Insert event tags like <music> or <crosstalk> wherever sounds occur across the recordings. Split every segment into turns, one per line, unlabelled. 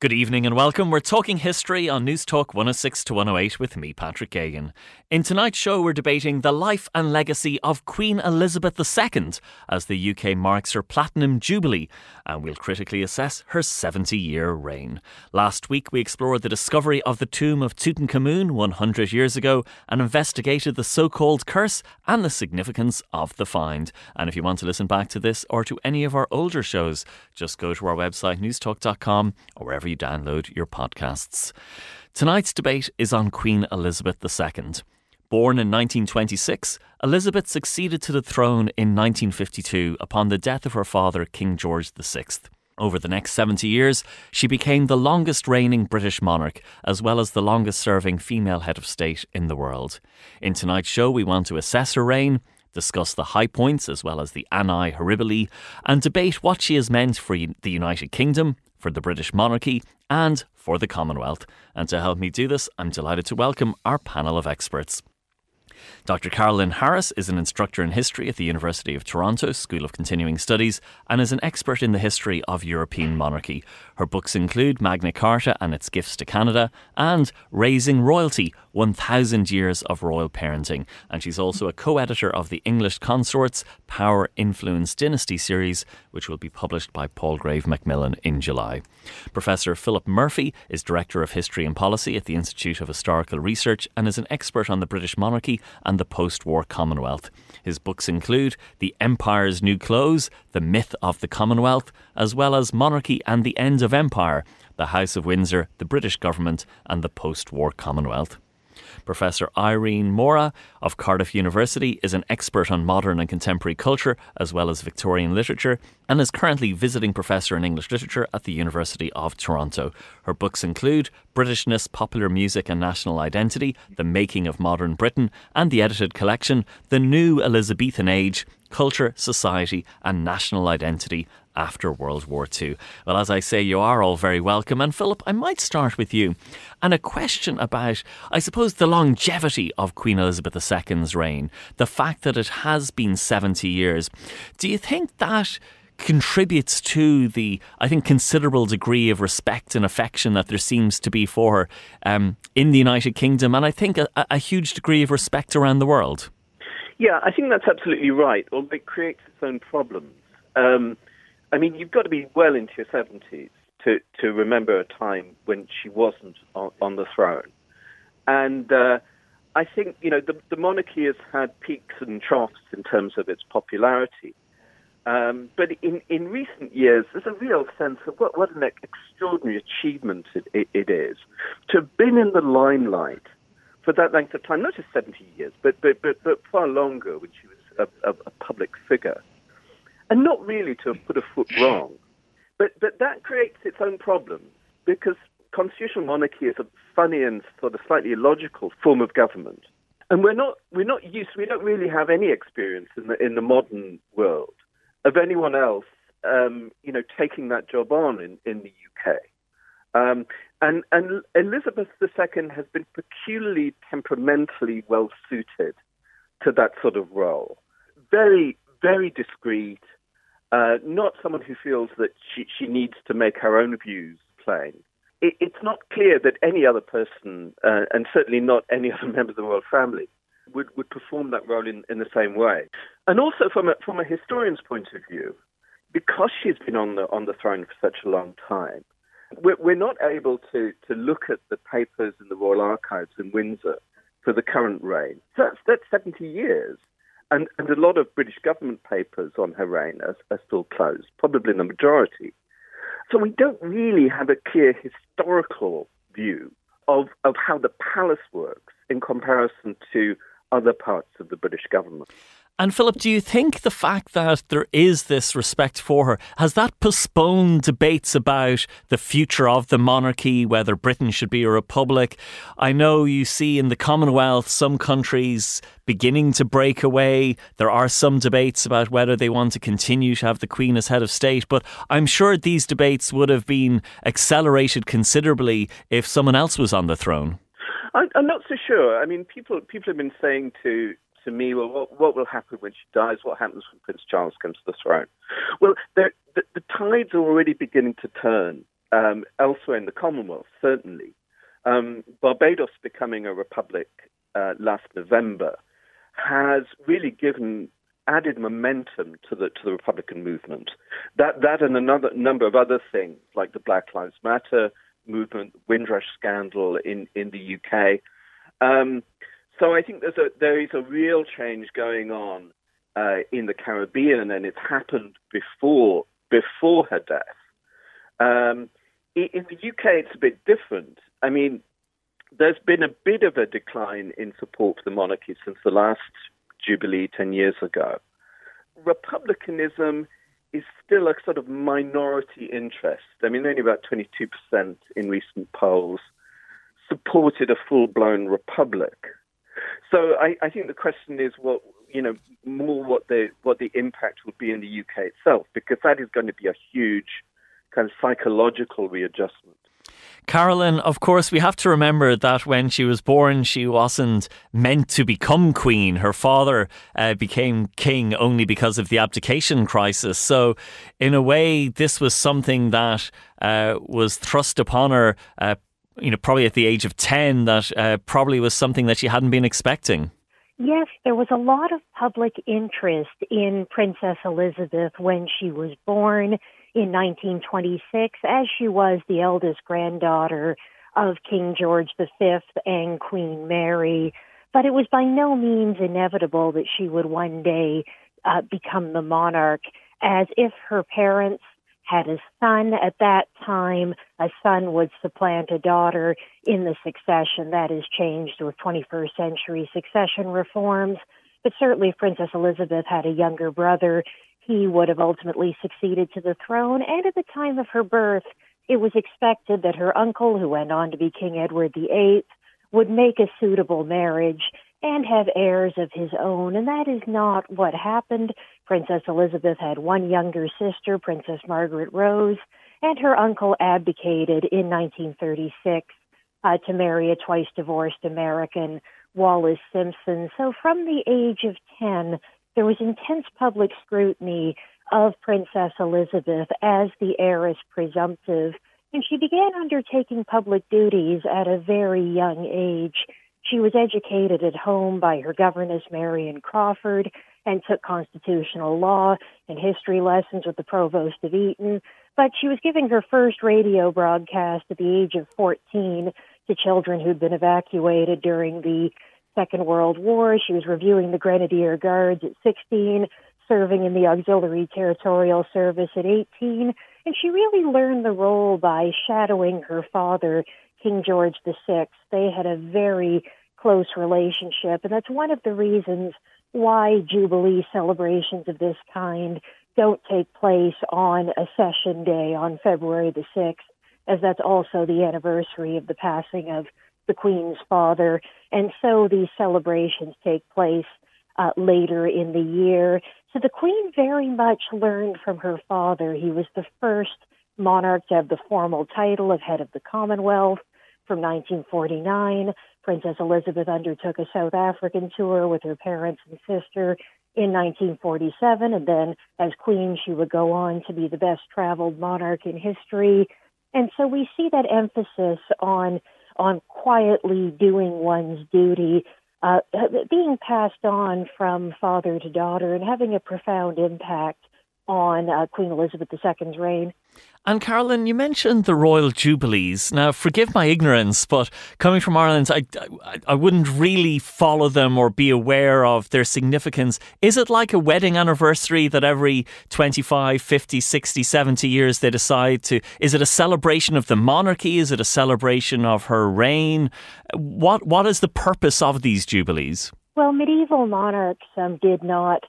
Good evening and welcome. We're talking history on News Talk 106 to 108 with me, Patrick Geoghegan. In tonight's show, we're debating the life and legacy of Queen Elizabeth II as the UK marks her Platinum Jubilee, and we'll critically assess her 70 year reign. Last week, we explored the discovery of the tomb of Tutankhamun 100 years ago and investigated the so called curse and the significance of the find. And if you want to listen back to this or to any of our older shows, just go to our website, newstalk.com, or wherever you download your podcasts. Tonight's debate is on Queen Elizabeth II. Born in 1926, Elizabeth succeeded to the throne in 1952 upon the death of her father, King George VI. Over the next 70 years, she became the longest reigning British monarch, as well as the longest serving female head of state in the world. In tonight's show, we want to assess her reign, discuss the high points as well as the Annae Horribili, and debate what she has meant for the United Kingdom, for the British monarchy, and for the Commonwealth. And to help me do this, I'm delighted to welcome our panel of experts. Dr. Carolyn Harris is an instructor in history at the University of Toronto School of Continuing Studies and is an expert in the history of European monarchy. Her books include Magna Carta and its gifts to Canada and Raising Royalty 1000 Years of Royal Parenting. And she's also a co editor of the English Consorts Power Influence Dynasty series, which will be published by Palgrave Macmillan in July. Professor Philip Murphy is Director of History and Policy at the Institute of Historical Research and is an expert on the British monarchy and the post war Commonwealth. His books include The Empire's New Clothes, The Myth of the Commonwealth, as well as Monarchy and the End of Empire, The House of Windsor, the British Government, and the Post War Commonwealth. Professor Irene Morra of Cardiff University is an expert on modern and contemporary culture as well as Victorian literature and is currently visiting professor in English literature at the University of Toronto. Her books include Britishness, Popular Music and National Identity, The Making of Modern Britain, and the edited collection The New Elizabethan Age Culture, Society and National Identity after World War II. Well, as I say, you are all very welcome. And Philip, I might start with you. And a question about, I suppose, the longevity of Queen Elizabeth II's reign, the fact that it has been 70 years. Do you think that contributes to the, I think, considerable degree of respect and affection that there seems to be for her um, in the United Kingdom, and I think a, a, huge degree of respect around the world?
Yeah, I think that's absolutely right. Although it creates its own problems. Um, I mean, you've got to be well into your 70s to, to remember a time when she wasn't on, on the throne. And uh, I think, you know, the, the, monarchy has had peaks and troughs in terms of its popularity. Um, but in, in recent years, there's a real sense of what, what an extraordinary achievement it, it, it is to have been in the limelight for that length of time, not just 70 years, but, but, but, but far longer when she was a, a, a public figure and not really to have put a foot wrong. But, but that creates its own problems because constitutional monarchy is a funny and sort of slightly illogical form of government. And we're not, we're not used, we don't really have any experience in the, in the modern world of anyone else, um, you know, taking that job on in, in the UK. Um, and, and Elizabeth II has been peculiarly temperamentally well suited to that sort of role. Very, very discreet, uh, not someone who feels that she, she needs to make her own views plain. It, it's not clear that any other person, uh, and certainly not any <laughs> other member of the royal family, would, would perform that role in, in the same way. And also from a, from a historian's point of view, because she's been on the, on the throne for such a long time, we're, we're not able to, to look at the papers in the Royal Archives in Windsor for the current reign. So that's, that's 70 years. And, and a lot of British government papers on her reign are, are still closed, probably the majority. So we don't really have a clear historical view of, of how the palace works in comparison to other parts of the British government.
And Philip, do you think the fact that there is this respect for her has that postponed debates about the future of the monarchy, whether Britain should be a republic? I know you see in the Commonwealth some countries beginning to break away. There are some debates about whether they want to continue to have the Queen as head of state, but I'm sure these debates would have been accelerated considerably if someone else was on the throne.
I'm not so sure. I mean, people people have been saying to to me, well, what, what, will happen when she dies? What happens when Prince Charles comes to the throne? Well, the, the tides are already beginning to turn um, elsewhere in the Commonwealth, certainly. Um, Barbados becoming a republic uh, last November has really given added momentum to the to the Republican movement. That that and another number of other things like the Black Lives Matter movement, Windrush scandal in in the UK. Um, so I think there's a there is a real change going on uh, in the Caribbean, and it's happened before before her death. Um, in the UK, it's a bit different. I mean, there's been a bit of a decline in support for the monarchy since the last Jubilee 10 years ago. Republicanism is still a sort of minority interest. I mean, only about 22% in recent polls supported a full blown republic. So I, I, think the question is what you know more what the what the impact will be in the UK itself, because that is going to be a huge kind of psychological readjustment.
Carolyn, of course, we have to remember that when she was born, she wasn't meant to become queen. Her father uh, became king only because of the abdication crisis. So, in a way, this was something that uh, was thrust upon her, uh, you know, probably at the age of 10, that uh, probably was something that she hadn't been expecting.
Yes, there was a lot of public interest in Princess Elizabeth when she was born in 1926, as she was the eldest granddaughter of King George V and Queen Mary. But it was by no means inevitable that she would one day uh, become the monarch, as if her parents had a son at that time, a son would supplant a daughter in the succession. That has changed with 21st century succession reforms. But certainly, Princess Elizabeth had a younger brother he would have ultimately succeeded to the throne, and at the time of her birth, it was expected that her uncle, who went on to be King Edward VIII, would make a suitable marriage and have heirs of his own, and that is not what happened. Princess Elizabeth had one younger sister, Princess Margaret Rose, and her uncle abdicated in 1936 uh, to marry a twice divorced American, Wallis Simpson. So from the age of 10, there was intense public scrutiny of Princess Elizabeth as the heiress presumptive, and she began undertaking public duties at a very young age. She was educated at home by her governess, Marion Crawford, and took constitutional law and history lessons with the provost of Eton. But she was giving her first radio broadcast at the age of 14 to children who'd been evacuated during the Second World War. She was reviewing the Grenadier Guards at 16, serving in the Auxiliary Territorial Service at 18, and she really learned the role by shadowing her father, King George VI. They had a very close relationship, and that's one of the reasons why Jubilee celebrations of this kind don't take place on a session Day on February the 6th, as that's also the anniversary of the passing of the Queen's father. And so these celebrations take place uh, later in the year. So the Queen very much learned from her father. He was the first monarch to have the formal title of head of the Commonwealth. From 1949, Princess Elizabeth undertook a South African tour with her parents and sister in 1947, and then as queen, she would go on to be the best traveled monarch in history. And so we see that emphasis on on quietly doing one's duty, uh, being passed on from father to daughter and having a profound impact on uh, Queen Elizabeth II's reign.
And Carolyn, you mentioned the royal jubilees. Now, forgive my ignorance, but coming from Ireland, I, I, I, wouldn't really follow them or be aware of their significance. Is it like a wedding anniversary that every 25, 50, 60, 70 years they decide to? Is it a celebration of the monarchy? Is it a celebration of her reign? What What is the purpose of these jubilees?
Well, medieval monarchs um, did not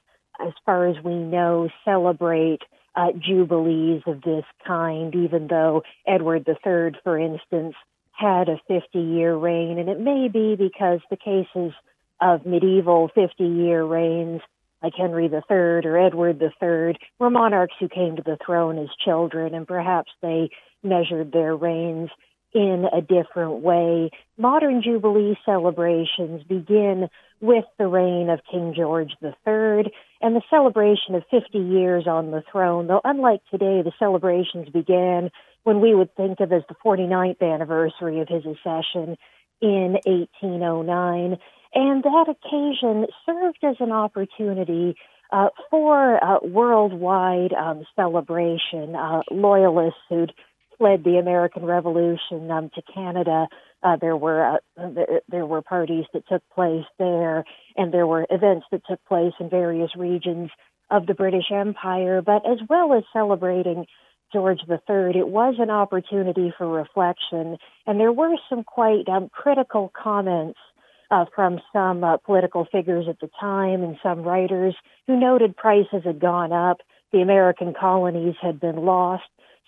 as far as we know, celebrate uh, jubilees of this kind, even though Edward III, for instance, had a 50 year reign. And it may be because the cases of medieval 50 year reigns, like Henry III or Edward III, were monarchs who came to the throne as children, and perhaps they measured their reigns in a different way. Modern Jubilee celebrations begin with the reign of King George III and the celebration of 50 years on the throne. Though unlike today, the celebrations began when we would think of as the 49th anniversary of his accession in 1809. And that occasion served as an opportunity uh, for uh, worldwide um, celebration. Uh, loyalists who'd fled the American Revolution um, to Canada. Uh, there were uh, there were parties that took place there, and there were events that took place in various regions of the British Empire. But as well as celebrating George III, it was an opportunity for reflection, and there were some quite um, critical comments uh, from some uh, political figures at the time and some writers who noted prices had gone up, the American colonies had been lost.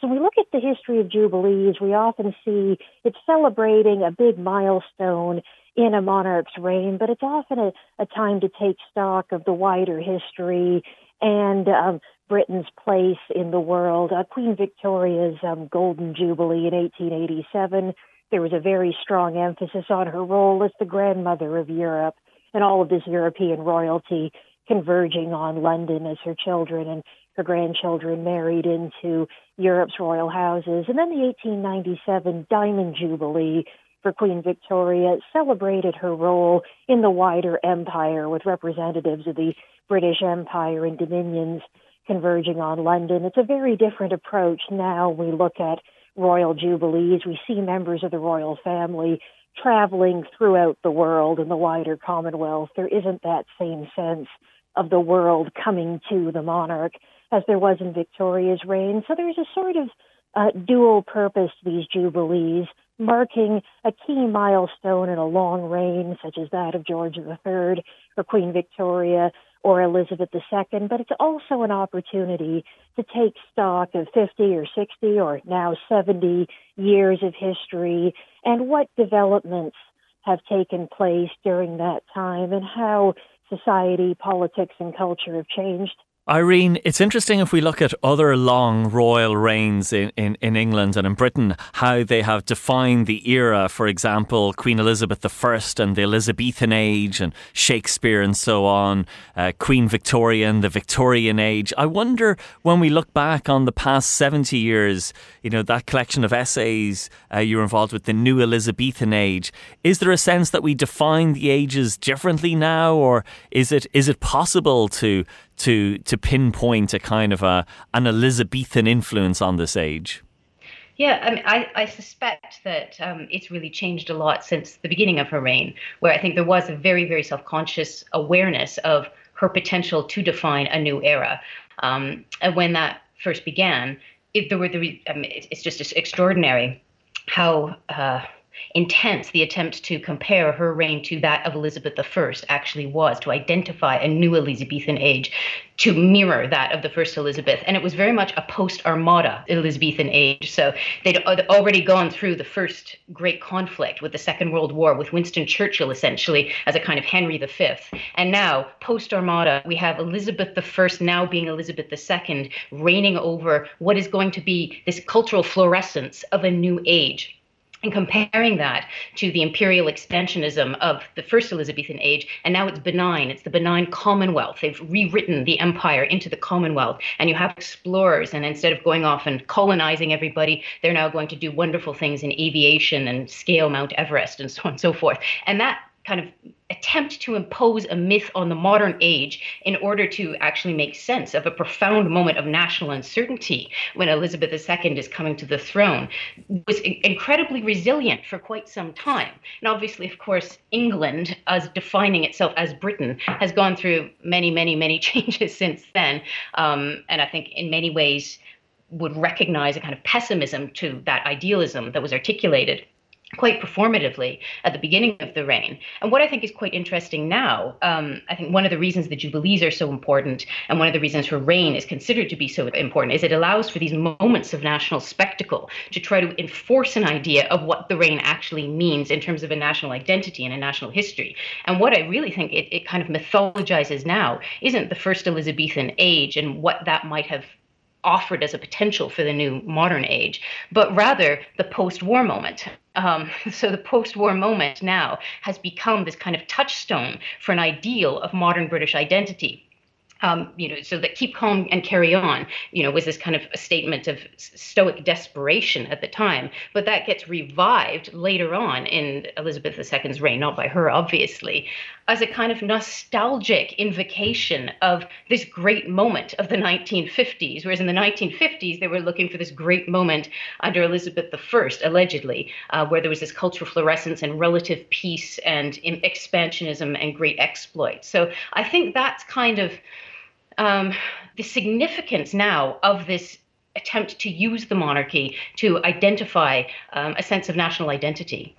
So when we look at the history of Jubilees, we often see it's celebrating a big milestone in a monarch's reign, but it's often a, a time to take stock of the wider history and um, Britain's place in the world. Uh, Queen Victoria's um, Golden Jubilee in 1887 there was a very strong emphasis on her role as the grandmother of Europe and all of this European royalty converging on London as her children and her grandchildren married into Europe's royal houses. And then the 1897 Diamond Jubilee for Queen Victoria celebrated her role in the wider empire with representatives of the British Empire and dominions converging on London. It's a very different approach now. We look at royal jubilees. We see members of the royal family traveling throughout the world in the wider Commonwealth. There isn't that same sense of the world coming to the monarch as there was in Victoria's reign. So there's a sort of uh, dual purpose to these jubilees, marking a key milestone in a long reign, such as that of George III or Queen Victoria, or Elizabeth II, but it's also an opportunity to take stock of 50 or 60 or now 70 years of history and what developments have taken place during that time and how society, politics, and culture have changed.
Irene, it's interesting if we look at other long royal reigns in, in, in, England and in Britain, how they have defined the era. For example, Queen Elizabeth I and the Elizabethan age, and Shakespeare and so on, uh, Queen Victoria and the Victorian age. I wonder when we look back on the past 70 years, you know, that collection of essays uh, you were involved with, the new Elizabethan age, is there a sense that we define the ages differently now, or is it is it possible to to to pinpoint a kind of a an Elizabethan influence on this age?
Yeah, I mean, I, I suspect that um, it's really changed a lot since the beginning of her reign, where I think there was a very, very self conscious awareness of her potential to define a new era. Um, and when that first began, if there were the, I mean, it's just extraordinary how. Uh, intense the attempt to compare her reign to that of Elizabeth I actually was, to identify a new Elizabethan age, to mirror that of the first Elizabeth. And it was very much a post Armada Elizabethan age. So they'd already gone through the first great conflict with the Second World War, with Winston Churchill essentially as a kind of Henry V. And now, post Armada, we have Elizabeth I now being Elizabeth II, reigning over what is going to be this cultural fluorescence of a new age and comparing that to the imperial expansionism of the first Elizabethan age, and now it's benign. It's the benign Commonwealth. They've rewritten the empire into the Commonwealth, and you have explorers, and instead of going off and colonizing everybody, they're now going to do wonderful things in aviation and scale Mount Everest and so on and so forth. And that kind of attempt to impose a myth on the modern age in order to actually make sense of a profound moment of national uncertainty when Elizabeth II is coming to the throne was incredibly resilient for quite some time. And obviously, of course, England, as defining itself as Britain, has gone through many, many, many <laughs> changes since then. Um, and I think in many ways would recognize a kind of pessimism to that idealism that was articulated quite performatively at the beginning of the reign. And what I think is quite interesting now, um, I think one of the reasons the Jubilees are so important and one of the reasons her reign is considered to be so important is it allows for these moments of national spectacle to try to enforce an idea of what the reign actually means in terms of a national identity and a national history. And what I really think it, it kind of mythologizes now isn't the first Elizabethan age and what that might have offered as a potential for the new modern age, but rather the post war moment. Um, <laughs> so the post war moment now has become this kind of touchstone for an ideal of modern British identity. Um, you know, so that keep calm and carry on, you know, was this kind of a statement of stoic desperation at the time. But that gets revived later on in Elizabeth II's reign, not by her, obviously, as a kind of nostalgic invocation of this great moment of the 1950s. Whereas in the 1950s, they were looking for this great moment under Elizabeth I, allegedly, uh, where there was this cultural fluorescence and relative peace and expansionism and great exploits. So I think that's kind of um, the significance now of this attempt to use the monarchy to identify um, a sense of national identity.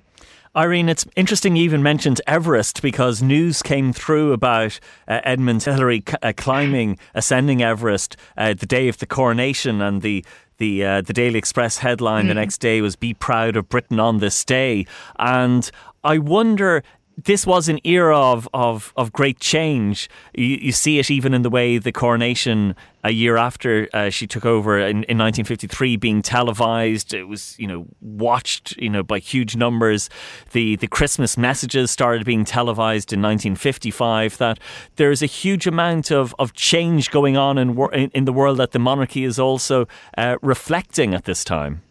Irene, it's interesting you even mentioned Everest because news came through about uh, Edmund Hillary uh, climbing, <laughs> ascending Everest uh, the day of the coronation, and the the uh, the Daily Express headline mm. the next day was "Be proud of Britain on this day," and I wonder this was an era of, of, of great change. You, you, see it even in the way the coronation a year after uh, she took over in, in 1953 being televised. It was, you know, watched, you know, by huge numbers. The the Christmas messages started being televised in 1955. That there's a huge amount of, of change going on in, in, in the world that the monarchy is also uh, reflecting at this time.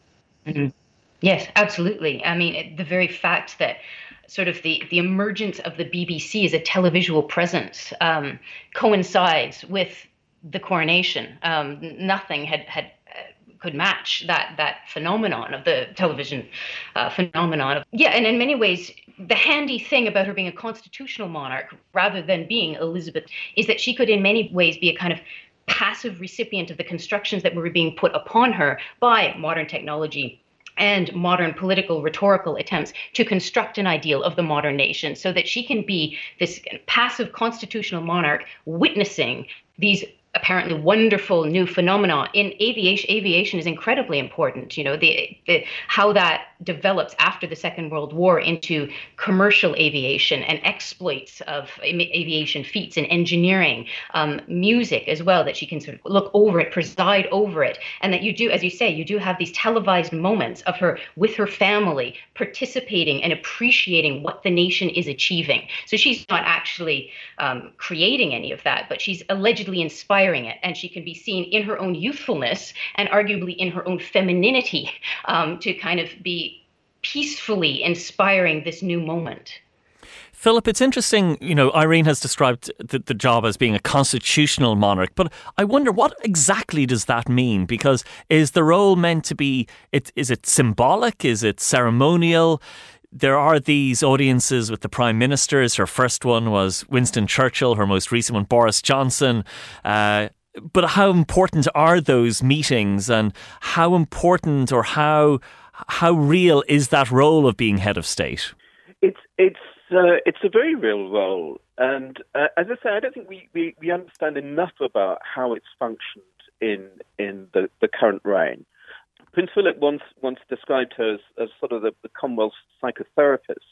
Mm-hmm. Yes, absolutely. I mean, the very fact that sort of the, the emergence of the BBC as a televisual presence um, coincides with the coronation. Um, nothing had had uh, could match that that phenomenon of the television uh, phenomenon. Yeah, and in many ways, the handy thing about her being a constitutional monarch rather than being Elizabeth is that she could, in many ways, be a kind of passive recipient of the constructions that were being put upon her by modern technology and modern political rhetorical attempts to construct an ideal of the modern nation so that she can be this passive constitutional monarch witnessing these apparently wonderful new phenomena. In aviation aviation is incredibly important you know the, the how that develops after the second world war into commercial aviation and exploits of aviation feats and engineering um, music as well that she can sort of look over it preside over it and that you do as you say you do have these televised moments of her with her family participating and appreciating what the nation is achieving so she's not actually um, creating any of that but she's allegedly inspiring it. And she can be seen in her own youthfulness and arguably in her own femininity um, to kind of be peacefully inspiring this new moment.
Philip, it's interesting, you know, Irene has described the, the, job as being a constitutional monarch, but I wonder what exactly does that mean? Because is the role meant to be, it, is it symbolic? Is it ceremonial? there are these audiences with the prime ministers. Her first one was Winston Churchill, her most recent one, Boris Johnson. Uh, but how important are those meetings and how important or how how real is that role of being head of state?
It's it's uh, it's a very real role, and uh, as I say, I don't think we, we, we understand enough about how it's functioned in in the, the current reign. Prince Philip once once described her as, as sort of the, the Commonwealth psychotherapist,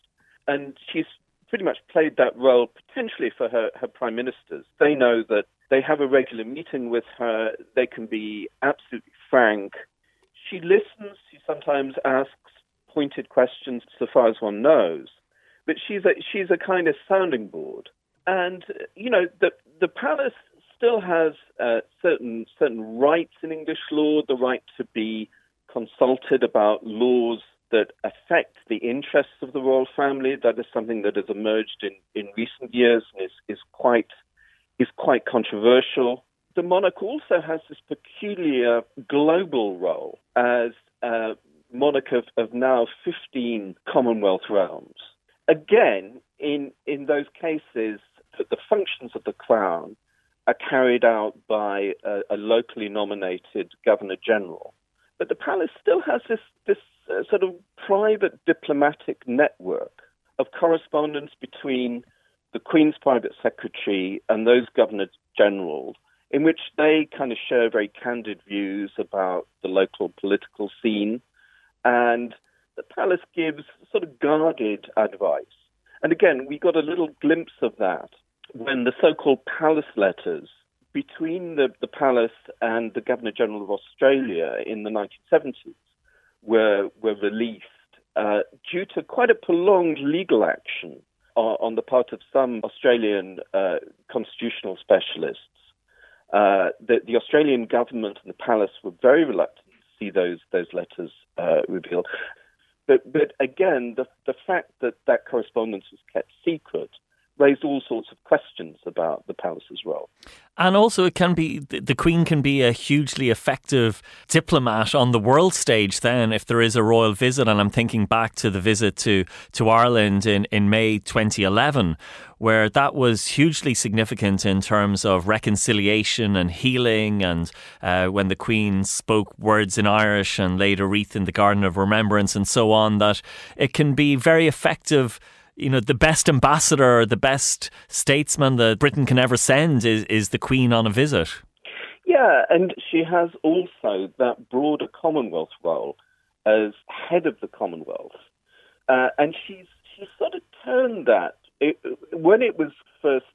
and she's pretty much played that role potentially for her, her prime ministers. They know that they have a regular meeting with her, they can be absolutely frank. She listens, sometimes asks pointed questions so far as one knows, but she's a, she's a kind of sounding board. And, you know, the, the palace still has uh, certain, certain rights in English law, the right to be consulted about laws that affect the interests of the royal family. That is something that has emerged in, in recent years and is, is quite is quite controversial. The monarch also has this peculiar global role as a monarch of, of now 15 Commonwealth realms. Again, in, in those cases, the functions of the crown are carried out by a, a locally nominated governor general. But the palace still has this, this uh, sort of private diplomatic network of correspondence between the Queen's private secretary and those governors general, in which they kind of share very candid views about the local political scene. And the palace gives sort of guarded advice. And again, we got a little glimpse of that when the so called palace letters between the, the palace and the Governor General of Australia in the 1970s were, were released uh, due to quite a prolonged legal action on, on the part of some Australian uh, constitutional specialists Uh, the, the, Australian government and the palace were very reluctant to see those those letters uh, revealed. But but again, the the fact that that correspondence was kept secret raised all sorts of questions about the palace's role.
And also, it can be the Queen can be a hugely effective diplomat on the world stage. Then, if there is a royal visit, and I'm thinking back to the visit to to Ireland in in May 2011, where that was hugely significant in terms of reconciliation and healing, and uh, when the Queen spoke words in Irish and laid a wreath in the Garden of Remembrance and so on, that it can be very effective you know, the best ambassador, the best statesman that Britain can ever send is, is the Queen on a visit.
Yeah, and she has also that broader Commonwealth role as head of the Commonwealth. Uh, and she's, she's sort of turned that. It, when it was first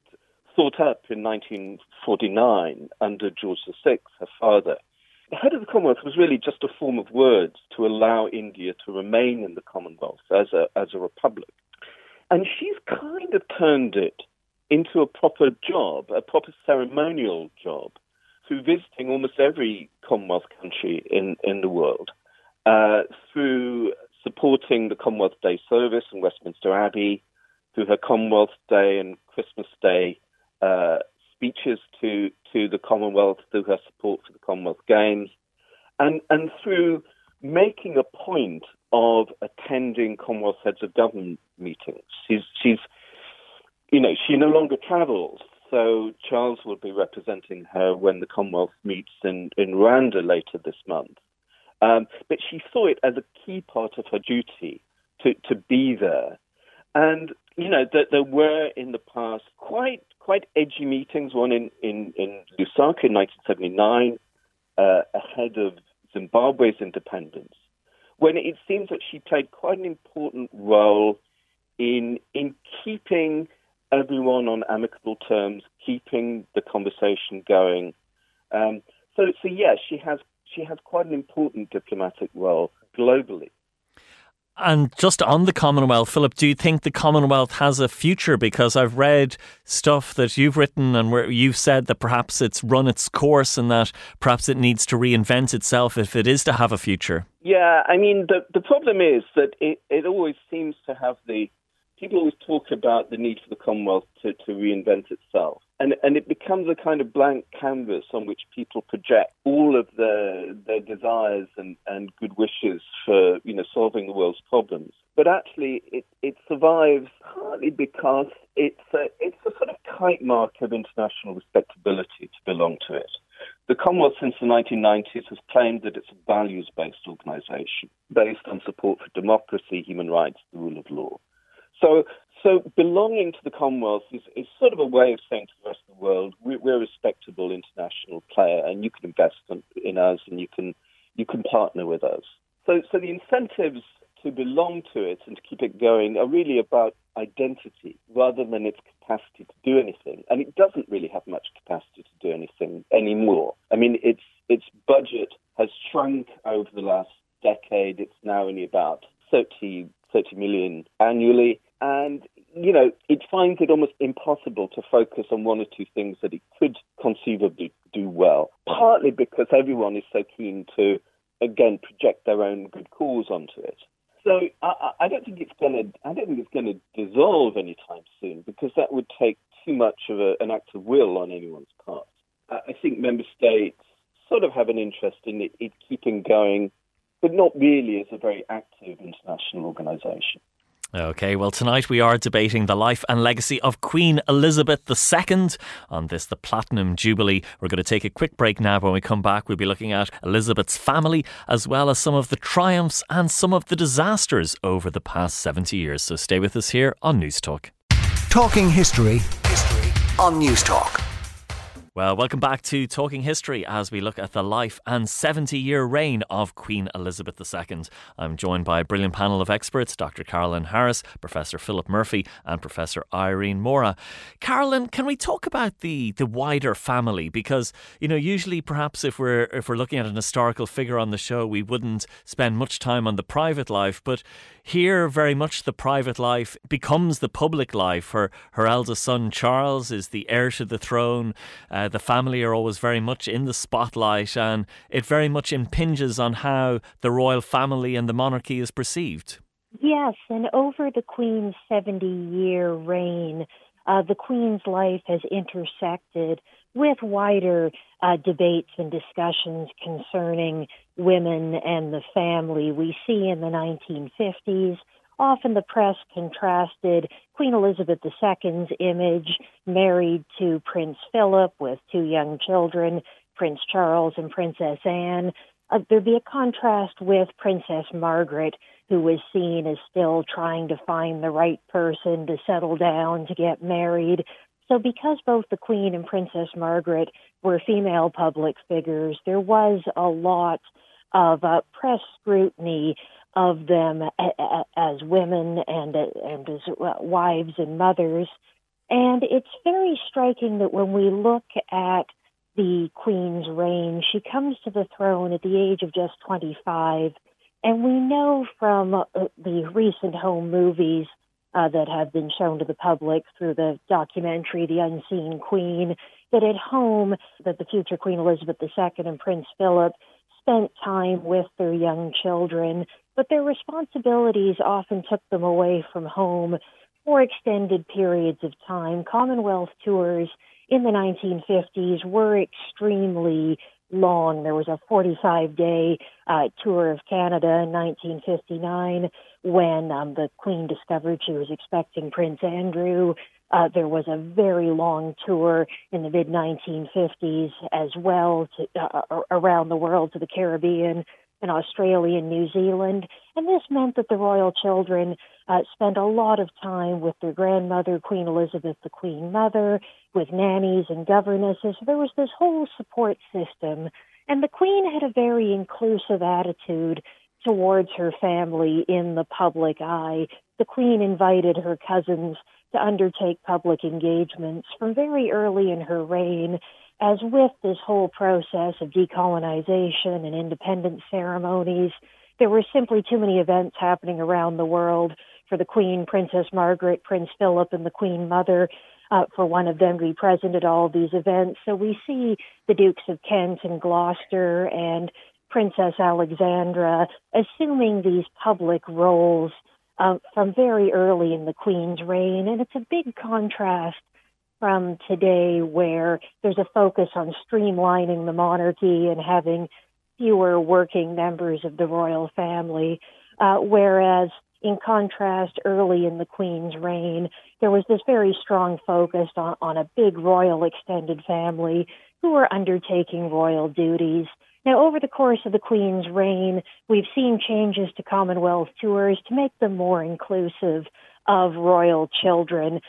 thought up in 1949 under George VI, her father, the head of the Commonwealth was really just a form of words to allow India to remain in the Commonwealth as a, as a republic. And she's kind of turned it into a proper job, a proper ceremonial job, through visiting almost every Commonwealth country in, in the world, uh, through supporting the Commonwealth Day service in Westminster Abbey, through her Commonwealth Day and Christmas Day uh, speeches to, to the Commonwealth, through her support for the Commonwealth Games, and, and through making a point of attending Commonwealth heads of government meetings. She's, she's, you know, she no longer travels. So Charles will be representing her when the Commonwealth meets in, in Rwanda later this month. Um, but she saw it as a key part of her duty to, to be there. And, you know, that there were in the past quite quite edgy meetings, one in, in, in Lusaka in 1979, uh, ahead of Zimbabwe's independence, when it seems that she played quite an important role in in keeping everyone on amicable terms, keeping the conversation going. Um, so, so yeah, she has she has quite an important diplomatic role globally.
And just on the Commonwealth, Philip, do you think the Commonwealth has a future? Because I've read stuff that you've written and where you've said that perhaps it's run its course and that perhaps it needs to reinvent itself if it is to have a future.
Yeah, I mean, the, the problem is that it, it always seems to have the people always talk about the need for the Commonwealth to, to reinvent itself. And, and it becomes a kind of blank canvas on which people project all of their, their desires and, and good wishes for you know, solving the world's problems. But actually, it, it survives partly because it's a, it's a sort of kite mark of international respectability to belong to it. The Commonwealth since the 1990s has claimed that it's a values based organization based on support for democracy, human rights, the rule of law. So, so belonging to the Commonwealth is, is sort of a way of saying to the rest of the world, we're, we're a respectable international player, and you can invest in, in us, and you can you can partner with us. So, so the incentives to belong to it and to keep it going are really about identity rather than its capacity to do anything. And it doesn't really have much capacity to do anything anymore. I mean, its its budget has shrunk over the last decade. It's now only about 30, 30 million annually. And, you know, it finds it almost impossible to focus on one or two things that it could conceivably do well, partly because everyone is so keen to, again, project their own good cause onto it. So I, I don't think it's going to. I don't think it's going to dissolve anytime soon because that would take too much of a, an act of will on anyone's part. I think member states sort of have an interest in it, it keeping going, but not really as a very active international organisation.
Okay, well, tonight we are debating the life and legacy of Queen Elizabeth II on this, the Platinum Jubilee. We're going to take a quick break now. When we come back, we'll be looking at Elizabeth's family as well as some of the triumphs and some of the disasters over the past 70 years. So stay with us here on News Talk.
Talking history, history on Newstalk.
Well, welcome back to Talking History as we look at the life and 70 year reign of Queen Elizabeth II. I'm joined by a brilliant panel of experts Dr. Carolyn Harris, Professor Philip Murphy, and Professor Irene Morra. Carolyn, can we talk about the, the wider family? Because, you know, usually perhaps if we're, if we're looking at an historical figure on the show, we wouldn't spend much time on the private life, but here, very much the private life becomes the public life. Her, her eldest son, Charles, is the heir to the throne. Uh, the family are always very much in the spotlight, and it very much impinges on how the royal family and the monarchy is perceived.
Yes, and over the Queen's 70 year reign, uh, the Queen's life has intersected with wider uh, debates and discussions concerning women and the family. We see in the 1950s, often the press contrasted Queen Elizabeth II's image, married to Prince Philip with two young children, Prince Charles and Princess Anne. Uh, there'd be a contrast with Princess Margaret, who was seen as still trying to find the right person to settle down, to get married. So, because both the Queen and Princess Margaret were female public figures, there was a lot of uh, press scrutiny of them as women and and as wives and mothers. And it's very striking that when we look at the Queen's reign, she comes to the throne at the age of just 25. And we know from uh, the recent home movies uh, that have been shown to the public through the documentary The Unseen Queen that at home that the future Queen Elizabeth II and Prince Philip spent time with their young children, but their responsibilities often took them away from home for extended periods of time. Commonwealth tours in the 1950s were extremely long. There was a 45 day uh, tour of Canada in 1959 when um, the Queen discovered she was expecting Prince Andrew. Uh, there was a very long tour in the mid 1950s as well to, uh, around the world to the Caribbean and Australia and New Zealand. And this meant that the royal children uh, spent a lot of time with their grandmother, Queen Elizabeth, the Queen Mother, with nannies and governesses. There was this whole support system. And the Queen had a very inclusive attitude towards her family in the public eye. The Queen invited her cousins to undertake public engagements from very early in her reign as with this whole process of decolonization and independence ceremonies, there were simply too many events happening around the world for the Queen, Princess Margaret, Prince Philip, and the Queen Mother. Uh, for one of them to be present at all these events. So we see the Dukes of Kent and Gloucester and Princess Alexandra assuming these public roles uh, from very early in the Queen's reign. And it's a big contrast from today where there's a focus on streamlining the monarchy and having fewer working members of the royal family, uh, whereas in contrast, early in the Queen's reign, there was this very strong focus on, on a big royal extended family who were undertaking royal duties. Now, over the course of the Queen's reign, we've seen changes to Commonwealth tours to make them more inclusive of royal children.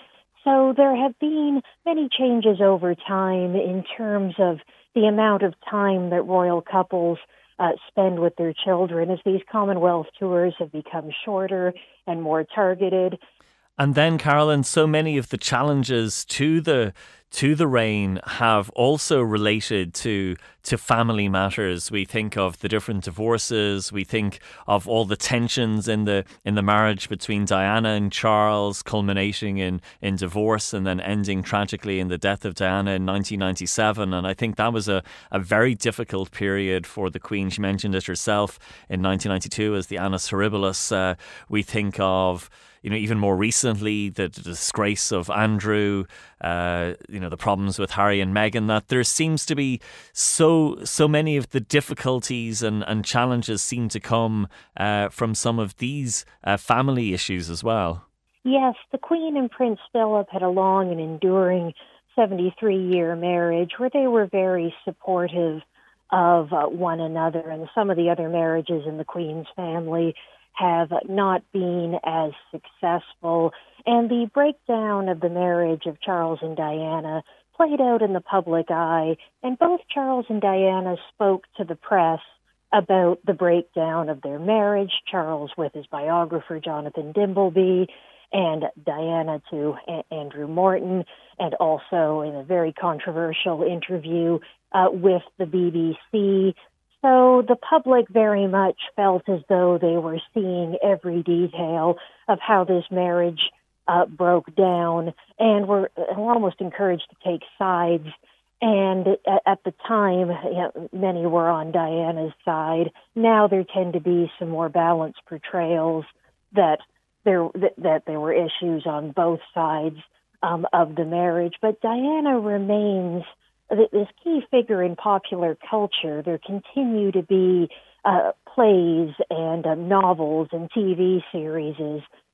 So there have been many changes over time in terms of the amount of time that royal couples uh, spend with their children as these Commonwealth tours have become shorter and more targeted.
And then, Carolyn, so many of the challenges to the to the reign have also related to to family matters. We think of the different divorces. We think of all the tensions in the in the marriage between Diana and Charles, culminating in in divorce and then ending tragically in the death of Diana in 1997. And I think that was a, a very difficult period for the Queen. She mentioned it herself in 1992 as the Annus Horribilis. Uh, we think of you know, even more recently, the, the disgrace of Andrew, uh, you know, the problems with Harry and Meghan, that there seems to be so so many of the difficulties and, and challenges seem to come uh, from some of these uh, family issues as well.
Yes, the Queen and Prince Philip had a long and enduring 73 year marriage where they were very supportive of uh, one another and some of the other marriages in the Queen's family have not been as successful. And the breakdown of the marriage of Charles and Diana played out in the public eye, and both Charles and Diana spoke to the press about the breakdown of their marriage. Charles with his biographer, Jonathan Dimbleby, and Diana to a- Andrew Morton, and also in a very controversial interview uh, with the BBC, so the public very much felt as though they were seeing every detail of how this marriage uh, broke down and were almost encouraged to take sides. And at the time, you know, many were on Diana's side. Now there tend to be some more balanced portrayals that there that, that there were issues on both sides um, of the marriage. But Diana remains this key figure in popular culture. There continue to be uh, plays and uh, novels and TV series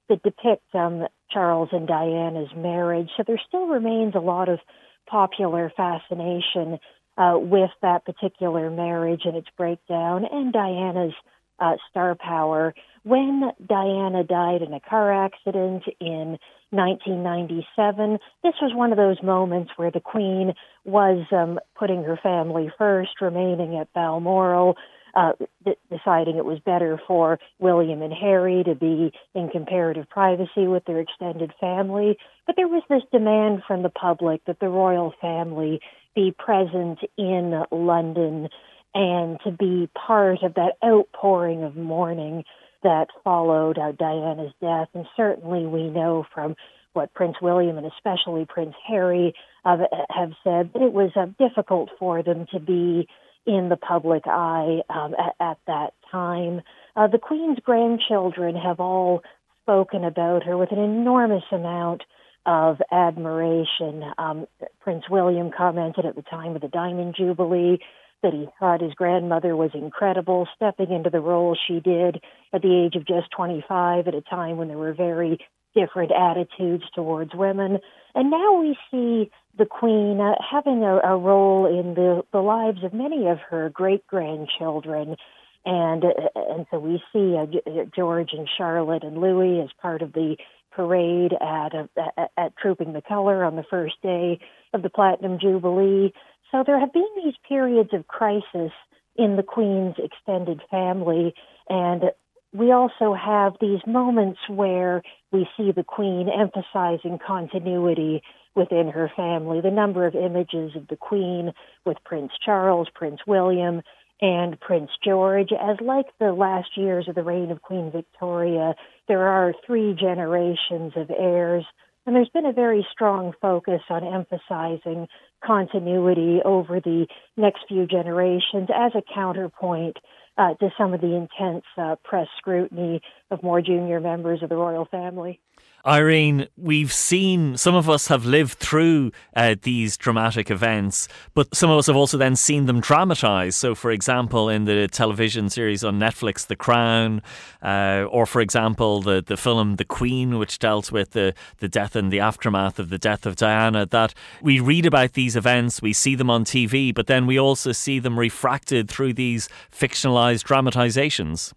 that depict um, Charles and Diana's marriage. So there still remains a lot of popular fascination uh, with that particular marriage and its breakdown and Diana's uh, star power. When Diana died in a car accident in 1997, this was one of those moments where the Queen was um, putting her family first, remaining at Balmoral, uh, d- deciding it was better for William and Harry to be in comparative privacy with their extended family. But there was this demand from the public that the royal family be present in London and to be part of that outpouring of mourning that followed Diana's death. And certainly we know from what Prince William and especially Prince Harry uh, have said that it was uh, difficult for them to be in the public eye um, at, at, that time. Uh, the Queen's grandchildren have all spoken about her with an enormous amount of admiration. Um, Prince William commented at the time of the Diamond Jubilee that he thought his grandmother was incredible, stepping into the role she did at the age of just 25 at a time when there were very different attitudes towards women. And now we see the Queen uh, having a, a role in the, the lives of many of her great grandchildren. And, uh, and so we see uh, George and Charlotte and Louis as part of the parade at, uh, at, at Trooping the Color on the first day of the Platinum Jubilee. So there have been these periods of crisis in the Queen's extended family, and we also have these moments where we see the Queen emphasizing continuity within her family. The number of images of the Queen with Prince Charles, Prince William, and Prince George, as like the last years of the reign of Queen Victoria, there are three generations of heirs and there's been a very strong focus on emphasizing continuity over the next few generations as a counterpoint uh, to some of the intense uh, press scrutiny of more junior members of the royal family.
Irene, we've seen, some of us have lived through uh, these dramatic events, but some of us have also then seen them dramatised. So, for example, in the television series on Netflix, The Crown, uh, or for example, the, the film The Queen, which dealt with the, the death and the aftermath of the death of Diana, that we read about these events, we see them on TV, but then we also see them refracted through these fictionalised dramatisations.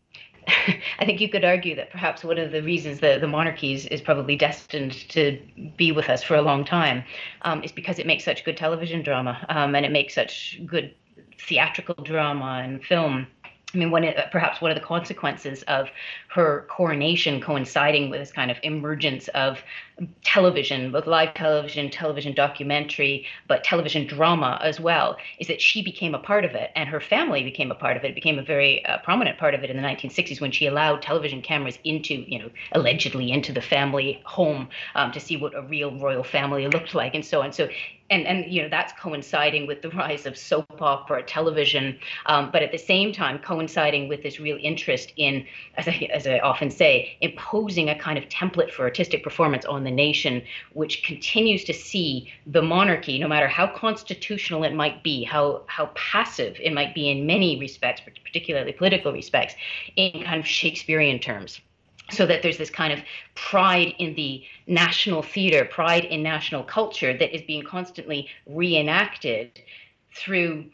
<laughs>
I think you could argue that perhaps one of the reasons that the monarchy is, is probably destined to be with us for a long time um, is because it makes such good television drama um, and it makes such good theatrical drama and film. I mean, one perhaps one of the consequences of her coronation coinciding with this kind of emergence of television, both live television, television documentary, but television drama as well, is that she became a part of it and her family became a part of it. It became a very uh, prominent part of it in the 1960s when she allowed television cameras into, you know, allegedly into the family home um, to see what a real royal family looked like and so on. So and and you know that's coinciding with the rise of soap opera television um, but at the same time coinciding with this real interest in as I, as I often say imposing a kind of template for artistic performance on the nation, which continues to see the monarchy, no matter how constitutional it might be, how how passive it might be in many respects, particularly political respects, in kind of Shakespearean terms so that there's this kind of pride in the national theater, pride in national culture that is being constantly reenacted through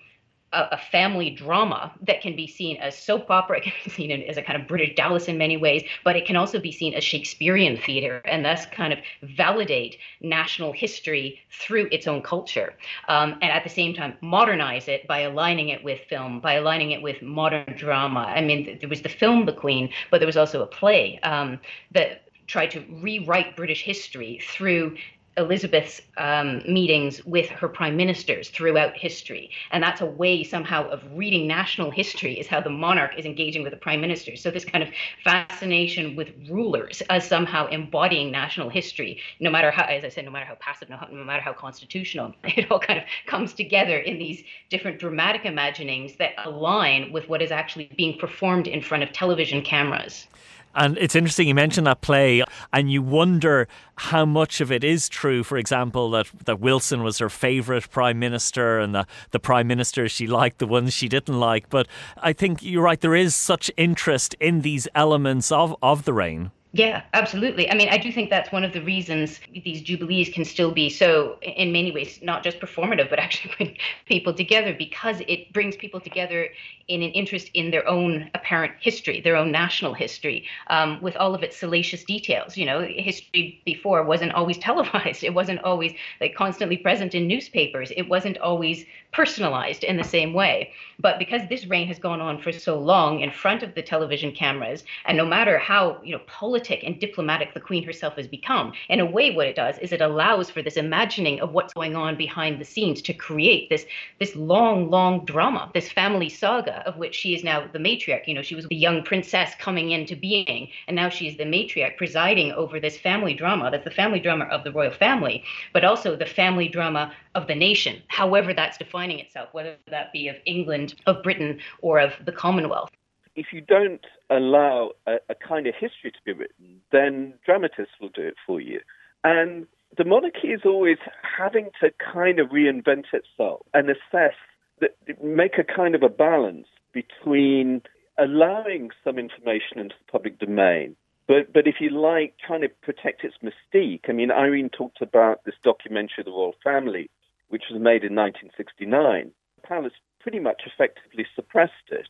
a, a, family drama that can be seen as soap opera, <laughs> it can be seen as a kind of British Dallas in many ways, but it can also be seen as Shakespearean theater and thus kind of validate national history through its own culture. Um, and at the same time, modernize it by aligning it with film, by aligning it with modern drama. I mean, there was the film The Queen, but there was also a play um, that tried to rewrite British history through Elizabeth's um, meetings with her prime ministers throughout history. And that's a way somehow of reading national history, is how the monarch is engaging with the prime minister. So, this kind of fascination with rulers as somehow embodying national history, no matter how, as I said, no matter how passive, no, no matter how constitutional, <laughs> it all kind of comes together in these different dramatic imaginings that align with what is actually being performed in front of television cameras.
And it's interesting you mentioned that play, and you wonder how much of it is true. For example, that, that Wilson was her favourite prime minister, and the, the prime ministers she liked, the ones she didn't like. But I think you're right, there is such interest in these elements of, of the reign.
Yeah, absolutely. I mean, I do think that's one of the reasons these jubilees can still be so, in many ways, not just performative, but <laughs> actually bring people together because it brings people together in an interest in their own apparent history, their own national history, um, with all of its salacious details. You know, history before wasn't always <laughs> televised. It wasn't always like constantly present in newspapers. It wasn't always personalized in the same way. But because this reign has gone on for so long in front of the television cameras, and no matter how you know politic and diplomatic the Queen herself has become, in a way, what it does is it allows for this imagining of what's going on behind the scenes to create this this long, long drama, this family saga of which she is now the matriarch. You know, she was the young princess coming into being, and now she is the matriarch presiding over this family drama. That's the family drama of the royal family, but also the family drama of the nation, however that's defining itself, whether that be of England, of Britain, or of the Commonwealth.
If you don't allow a, a kind of history to be written, then dramatists will do it for you. And the monarchy is always having to kind of reinvent itself and assess make a kind of a balance between allowing some information into the public domain, but but if you like, trying to protect its mystique. I mean, Irene talked about this documentary, The Royal Family, which was made in 1969. The palace pretty much effectively suppressed it,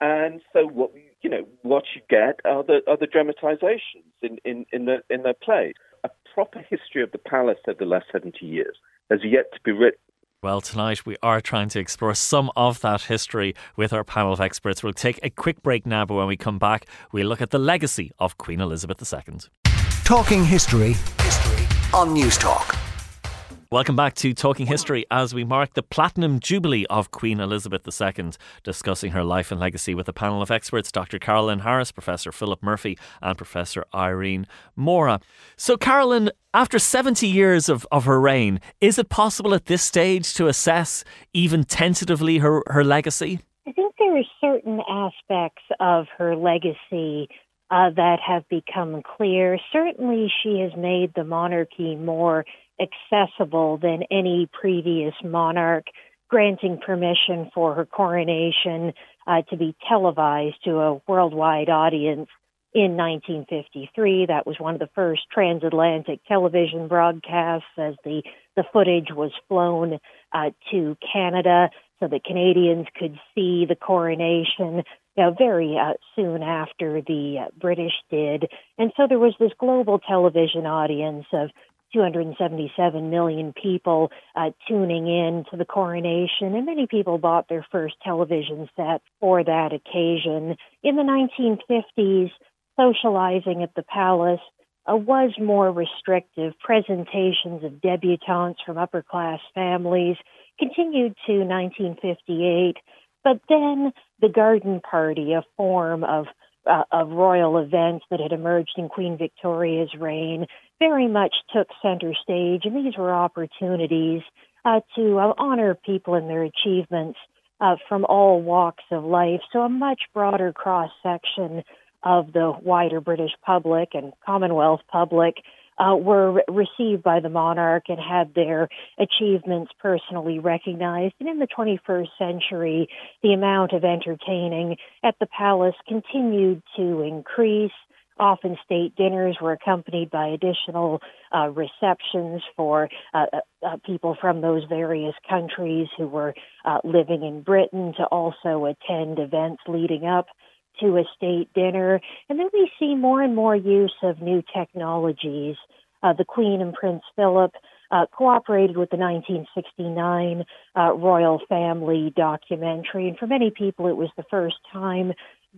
and so what you know what you get are the are the dramatizations in in in the in their play. A proper history of the palace over the last 70 years has yet to be written.
Well, tonight we are trying to explore some of that history with our panel of experts. We'll take a quick break now, but when we come back, we'll look at the legacy of Queen Elizabeth II.
Talking history, history on Newstalk.
Welcome back to Talking History as we mark the Platinum Jubilee of Queen Elizabeth II, discussing her life and legacy with a panel of experts Dr. Carolyn Harris, Professor Philip Murphy, and Professor Irene Morra. So, Carolyn, after 70 years of, of her reign, is it possible at this stage to assess, even tentatively, her, her legacy?
I think there are certain aspects of her legacy uh, that have become clear. Certainly, she has made the monarchy more accessible than any previous monarch, granting permission for her coronation uh, to be televised to a worldwide audience in 1953. That was one of the first transatlantic television broadcasts as the, the footage was flown uh, to Canada so that Canadians could see the coronation know, very uh, soon after the uh, British did. And so there was this global television audience of 277 million people uh, tuning in to the coronation, and many people bought their first television set for that occasion. In the 1950s, socializing at the palace uh, was more restrictive. Presentations of debutantes from upper class families continued to 1958, but then the garden party, a form of uh, of royal events that had emerged in Queen Victoria's reign, very much took center stage, and these were opportunities uh, to uh, honor people and their achievements uh, from all walks of life. So, a much broader cross section of the wider British public and Commonwealth public uh, were received by the monarch and had their achievements personally recognized. And in the 21st century, the amount of entertaining at the palace continued to increase. Often state dinners were accompanied by additional uh, receptions for uh, uh, uh people from those various countries who were uh, living in Britain to also attend events leading up to a state dinner. And then we see more and more use of new technologies. Uh, the Queen and Prince Philip cooperated with the 1969 uh, royal family documentary. And for many people, it was the first time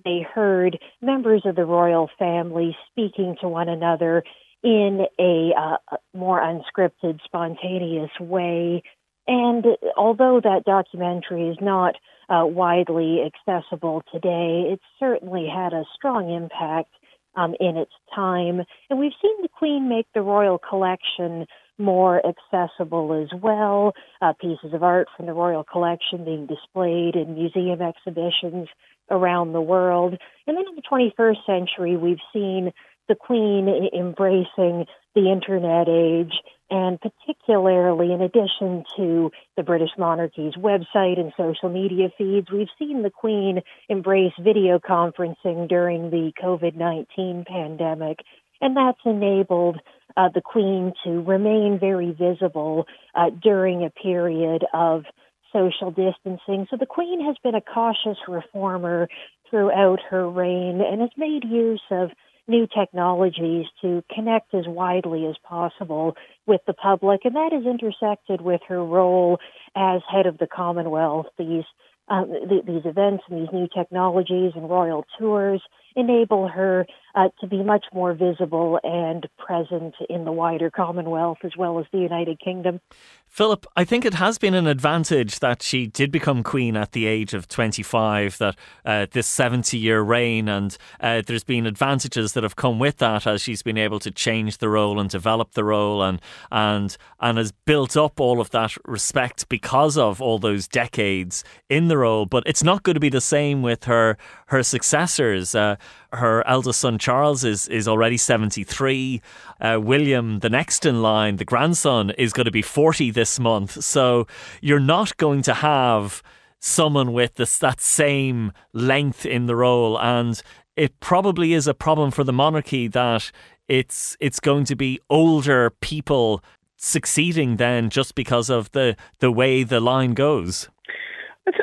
they heard members of the royal family speaking to one another in a uh, more unscripted, spontaneous way. And although that documentary is not uh, widely accessible today, it certainly had a strong impact um, in its time. And we've seen the Queen make the royal collection more accessible as well. Uh, pieces of art from the royal collection being displayed in museum exhibitions around the world. And then in the 21st century, we've seen the Queen embracing the internet age, and particularly in addition to the British monarchy's website and social media feeds, we've seen the Queen embrace video conferencing during the COVID 19 pandemic. And that's enabled uh, the Queen to remain very visible uh, during a period of social distancing. So the Queen has been a cautious reformer throughout her reign and has made use of new technologies to connect as widely as possible with the public, and that is intersected with her role as head of the Commonwealth. These um, th- these events and these new technologies and royal tours enable her uh, to be much more visible and present in the wider Commonwealth as well as the United Kingdom.
Philip, I think it has been an advantage that she did become queen at the age of 25, that uh, this 70 year reign, and uh, there's been advantages that have come with that as she's been able to change the role and develop the role and, and, and has built up all of that respect because of all those decades in the role. But it's not going to be the same with her, her successors. Uh, her eldest son Charles is is already 73. Uh, William, the next in line, the grandson, is going to be 40 this month. So you're not going to have someone with this, that same length in the role. And it probably is a problem for the monarchy that it's it's going to be older people succeeding then just because of the the way the line goes.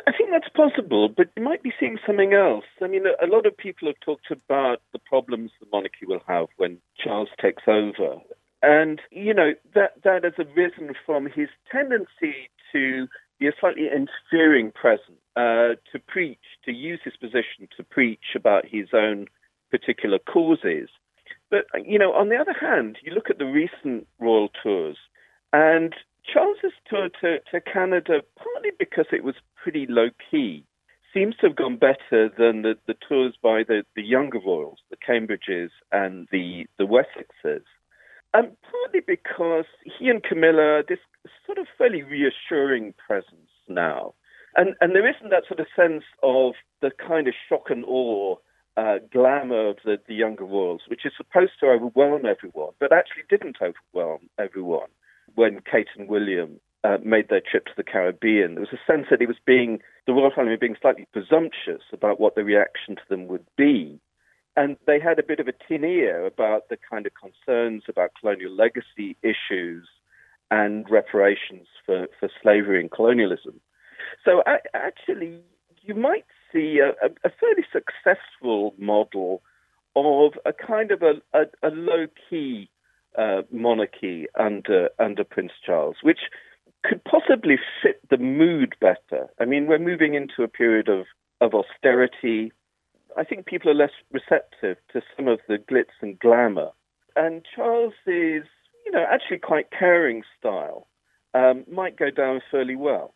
I think that's possible, but you might be seeing something else. I mean, a, lot of people have talked about the problems the monarchy will have when Charles takes over. And, you know, that, that has arisen from his tendency to be a slightly interfering presence, uh, to preach, to use his position to preach about his own particular causes. But, you know, on the other hand, you look at the recent royal tours, and Charles's tour to, to Canada, partly because it was pretty low key, seems to have gone better than the, the tours by the, the younger royals, the Cambridges and the, the Wessexes. And partly because he and Camilla this sort of fairly reassuring presence now. And, and there isn't that sort of sense of the kind of shock and awe uh, glamour of the, the younger royals, which is supposed to overwhelm everyone, but actually didn't overwhelm everyone when Kate and William uh, made their trip to the Caribbean. There was a sense that it was being the royal family were being slightly presumptuous about what the reaction to them would be, and they had a bit of a tin ear about the kind of concerns about colonial legacy issues and reparations for, for slavery and colonialism. So I, actually, you might see a, a, fairly successful model of a kind of a, a, a low key uh, monarchy under under Prince Charles, which could possibly fit the mood better. I mean, we're moving into a period of, of austerity. I think people are less receptive to some of the glitz and glamour. And Charles is, you know, actually quite caring style um, might go down fairly well.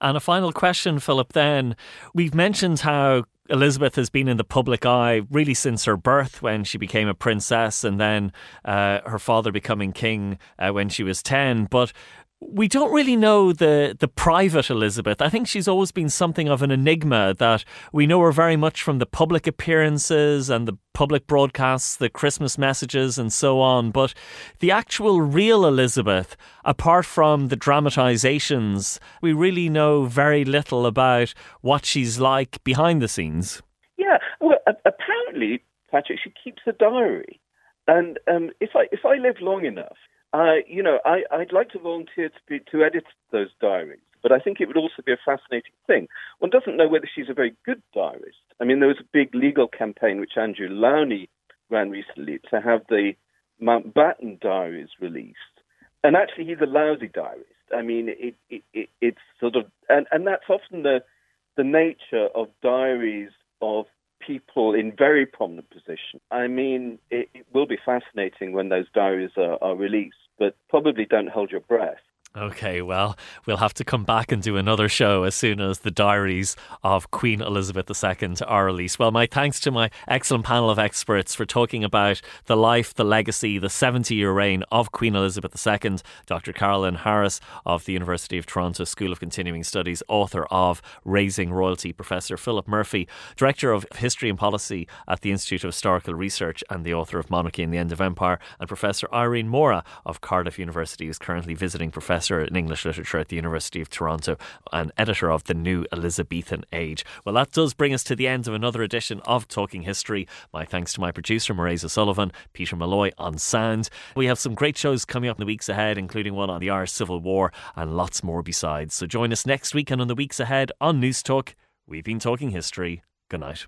And a final question, Philip, then. We've mentioned how Elizabeth has been in the public eye really since her birth when she became a princess and then uh, her father becoming king uh, when she was 10. But we don't really know the the private Elizabeth. I think she's always been something of an enigma that we know her very much from the public appearances and the public broadcasts, the Christmas messages and so on, but the actual real Elizabeth, apart from the dramatizations, we really know very little about what she's like behind the scenes.
Yeah, well apparently Patrick she keeps a diary. And um, if I if I live long enough, You know, I, I'd like to volunteer to, be, to edit those diaries, but I think it would also be a fascinating thing. One doesn't know whether she's a very good diarist. I mean, there was a big legal campaign which Andrew Lownie ran recently to have the Mountbatten diaries released, and actually, he's a lousy diarist. I mean, it, it, it, it's sort of, and, and that's often the the nature of diaries of people in very prominent positions. I mean, it, it will be fascinating when those diaries are, are released, but probably don't hold your breath.
Okay, well, we'll have to come back and do another show as soon as the diaries of Queen Elizabeth II are released. Well, my thanks to my excellent panel of experts for talking about the life, the legacy, the 70 year reign of Queen Elizabeth II. Dr. Carolyn Harris of the University of Toronto School of Continuing Studies, author of Raising Royalty, Professor Philip Murphy, Director of History and Policy at the Institute of Historical Research, and the author of Monarchy and the End of Empire, and Professor Irene Morra of Cardiff University, who's currently visiting Professor Professor in English Literature at the University of Toronto and editor of The New Elizabethan Age. Well, that does bring us to the end of another edition of Talking History. My thanks to my producer, Marisa Sullivan, Peter Malloy on sound. We have some great shows coming up in the weeks ahead, including one on the Irish Civil War and lots more besides. So join us next week and in the weeks ahead on Newstalk. We've been talking history. Good night.